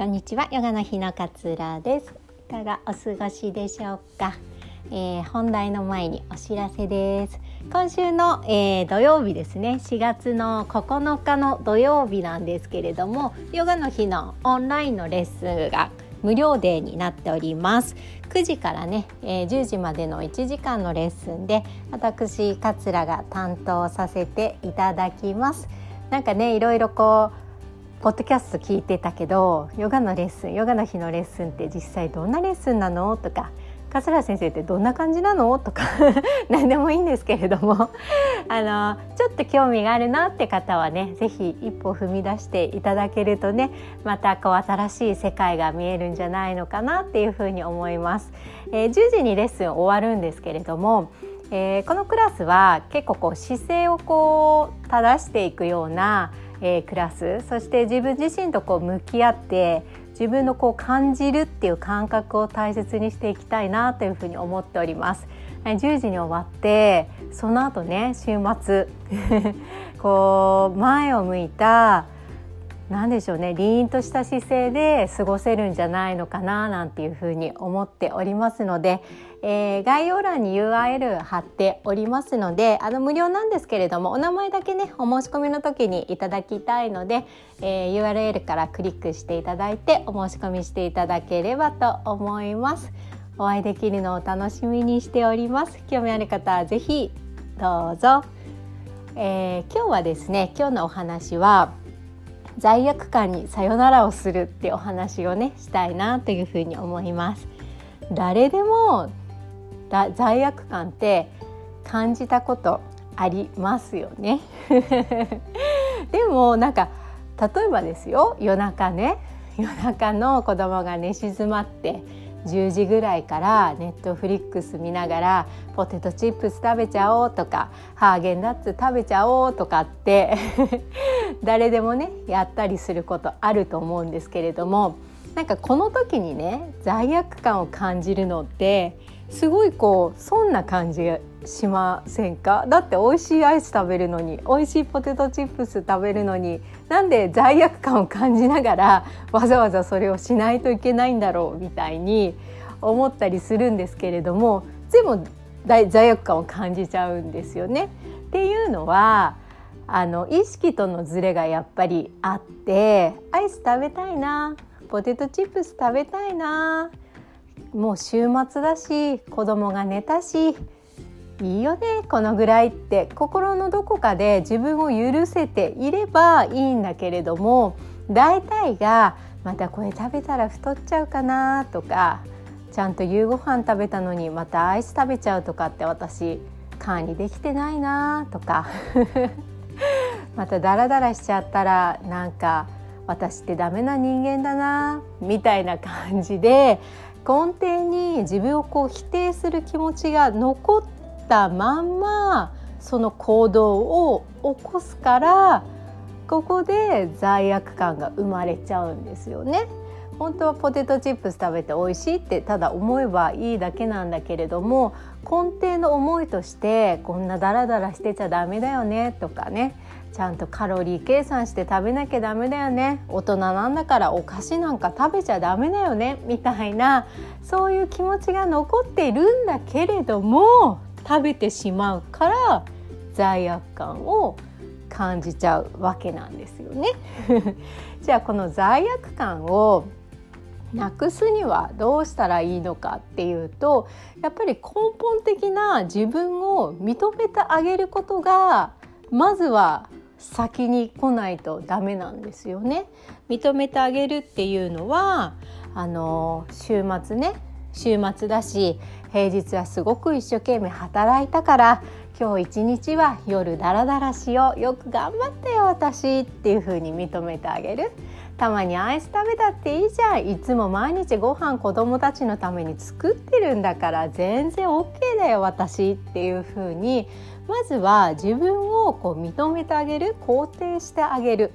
こんにちはヨガの日の勝浦です。いかがお過ごしでしょうか、えー、本題の前にお知らせです。今週の、えー、土曜日ですね。4月の9日の土曜日なんですけれどもヨガの日のオンラインのレッスンが無料デーになっております。9時からね、えー、10時までの1時間のレッスンで私桂が担当させていただきます。なんかねいろいろこうポッドキャスト聞いてたけどヨガのレッスンヨガの日のレッスンって実際どんなレッスンなの？とか桂先生ってどんな感じなの？とか 何でもいいんですけれどもあのちょっと興味があるなって方はね是非一歩踏み出していただけるとねまたこう新しい世界が見えるんじゃないのかなっていうふうに思います。えー、10時にレッスン終わるんですけれどもえー、このクラスは結構こう姿勢をこう正していくようなえー、クラスそして自分自身とこう向き合って自分のこう感じるっていう感覚を大切にしていきたいなというふうに思っております。10時に終わってその後ね週末 こう前を向いた何でしょうね凛とした姿勢で過ごせるんじゃないのかななんていうふうに思っておりますので、えー、概要欄に URL 貼っておりますのであの無料なんですけれどもお名前だけねお申し込みの時にいただきたいので、えー、URL からクリックしていただいてお申し込みしていただければと思います。お会いできるのを楽しみにしております。興味ある方はぜひどうぞ。えー、今日はですね今日のお話は罪悪感にさよならをするってお話をねしたいなというふうに思います。誰でも罪悪感って感じたことありますよね。でもなんか例えばですよ夜中ね夜中の子供が寝静まって10時ぐらいからネットフリックス見ながらポテトチップス食べちゃおうとかハーゲンダッツ食べちゃおうとかって 誰でもねやったりすることあると思うんですけれどもなんかこの時にね罪悪感を感じるのってすごいこうそんな感じがしませんか？だって美味しいアイス食べるのに美味しいポテトチップス食べるのになんで罪悪感を感じながらわざわざそれをしないといけないんだろうみたいに思ったりするんですけれどもでも罪悪感を感じちゃうんですよね。っていうのはあの意識とのズレがやっぱりあってアイス食べたいなポテトチップス食べたいな。もう週末だし子供が寝たし。いいよねこのぐらいって。心のどこかで自分を許せていればいいんだけれども大体がまたこれ食べたら太っちゃうかなとかちゃんと夕ご飯食べたのにまたアイス食べちゃうとかって私管理できてないなとか。またダラダラしちゃったらなんか私ってダメな人間だなみたいな感じで根底に自分をこう否定する気持ちが残ったまんまその行動を起こすからここで罪悪感が生まれちゃうんですよね。本当はポテトチップス食べて美味しいってただ思えばいいだけなんだけれども根底の思いとしてこんなダラダラしてちゃダメだよねとかねちゃんとカロリー計算して食べなきゃダメだよね大人なんだからお菓子なんか食べちゃダメだよねみたいなそういう気持ちが残っているんだけれども食べてしまうから罪悪感を感じちゃうわけなんですよね。じゃあこの罪悪感をなくすにはどうしたらいいのかっていうとやっぱり根本的な自分を認めてあげることがまずは先に来ないとダメなんですよね。認めてあげるっていうのはあの週末ね。週末だし平日はすごく一生懸命働いたから今日一日は夜ダラダラしよう。よく頑張ったよ私っていうふうに認めてあげる。たまにアイス食べたっていいじゃん。いつも毎日ご飯子供たちのために作ってるんだから全然 OK だよ私っていう風に。まずは自分をこう認めてあげる肯定してあげる。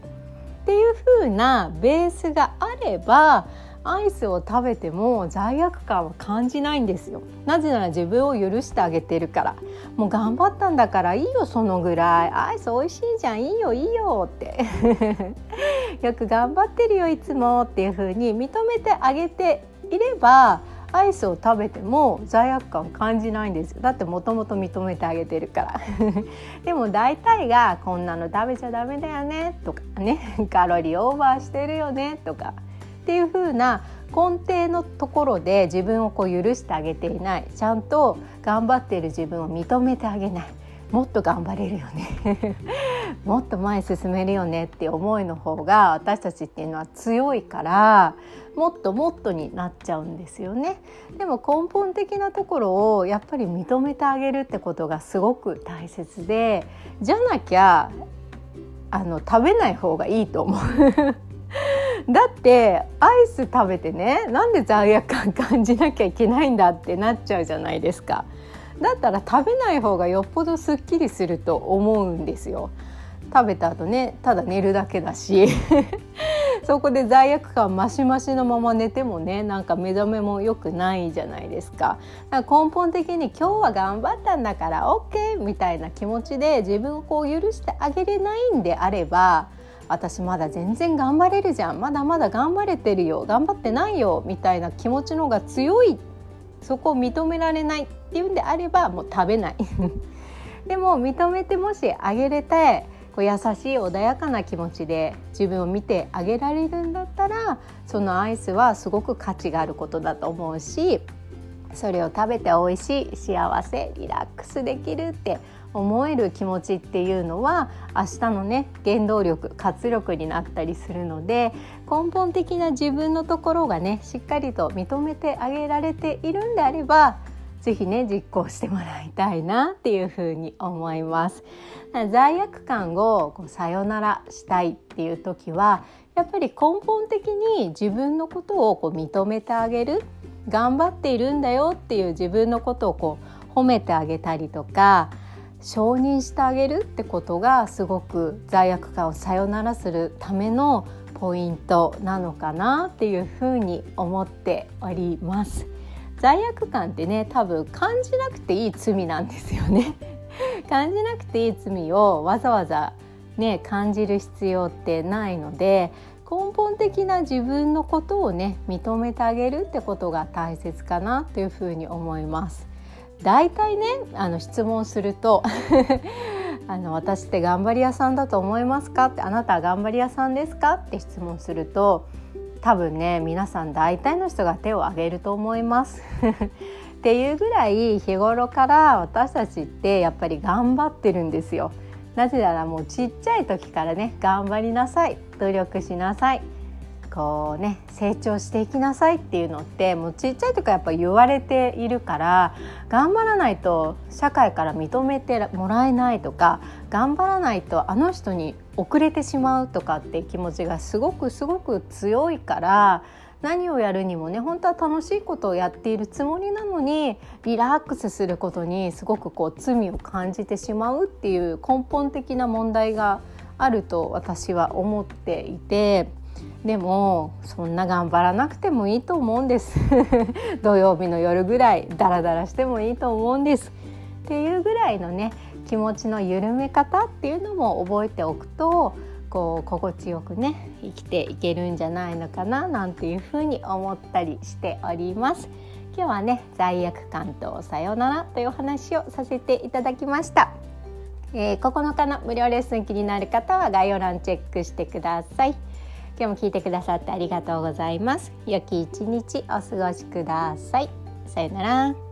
っていう風なベースがあればアイスを食べても罪悪感は感じないんですよ。なぜなら自分を許してあげてるから。もう頑張ったんだからいいよそのぐらい。アイス美味しいじゃんいいよいいよって。よく頑張ってるよいつもっていう風に認めてあげていればアイスを食べても罪悪感感じないんですよ。だってもともと認めてあげてるから。でも大体がこんなの食べちゃダメだよねとかね。カロリーオーバーしてるよねとか。っていう風な根底のところで自分をこう許してあげていない。ちゃんと頑張ってる自分を認めてあげない。もっと頑張れるよね。もっと前進めるよねっていう思いの方が私たちっていうのは強いからもっともっとになっちゃうんですよね。でも根本的なところをやっぱり認めてあげるってことがすごく大切でじゃなきゃあの食べない方がいいと思う。だってアイス食べてねなんで罪悪感感じなきゃいけないんだってなっちゃうじゃないですか。だったら食べない方がよっぽどすっきりすると思うんですよ。食べた後ねただ寝るだけだし。そこで罪悪感マシマシのまま寝てもねなんか目覚めも良くないじゃないですか。か根本的に今日は頑張ったんだから OK! みたいな気持ちで自分をこう許してあげれないんであれば私まだ全然頑張れるじゃん。まだまだ頑張れてるよ。頑張ってないよ。みたいな気持ちの方が強いそこを認められないっていうんであればもう食べない。でも認めてもしあげれてこう優しい穏やかな気持ちで自分を見てあげられるんだったらそのアイスはすごく価値があることだと思うしそれを食べて美味しい幸せリラックスできるって思える気持ちっていうのは明日のね原動力活力になったりするので根本的な自分のところがねしっかりと認めてあげられているんであれば是非ね実行してもらいたいなっていうふうに思います。罪悪感をこうさよならしたいっていう時はやっぱり根本的に自分のことをこう認めてあげる頑張っているんだよっていう自分のことをこう褒めてあげたりとか承認してあげるってことがすごく罪悪感をさよならするためのポイントなのかなっていうふうに思っております。罪悪感ってね多分感じなくていい罪なんですよね。感じなくていい罪をわざわざね感じる必要ってないので根本的な自分のことをね認めてあげるってことが大切かなというふうに思います。大体ねあの質問すると あの私って頑張り屋さんだと思いますかってあなたは頑張り屋さんですかって質問すると多分ね皆さん大体の人が手を挙げると思います っていうぐらい日頃から私たちってやっぱり頑張ってるんですよなぜならもうちっちゃい時からね頑張りなさい努力しなさいこうね成長していきなさいっていうのってもうちっちゃい時からやっぱ言われているから頑張らないと社会から認めてもらえないとか頑張らないとあの人に遅れてしまうとかっていう気持ちがすごくすごく強いから何をやるにもね本当は楽しいことをやっているつもりなのにリラックスすることにすごくこう罪を感じてしまうっていう根本的な問題があると私は思っていて。でもそんな頑張らなくてもいいと思うんです 土曜日の夜ぐらいダラダラしてもいいと思うんですっていうぐらいのね気持ちの緩め方っていうのも覚えておくとこう心地よくね生きていけるんじゃないのかななんていうふうに思ったりしております。今日はね罪悪感とさようならというお話をさせていただきました、えー、9日の無料レッスン気になる方は概要欄チェックしてください。今日も聞いてくださってありがとうございます。良き一日お過ごしください。さようなら。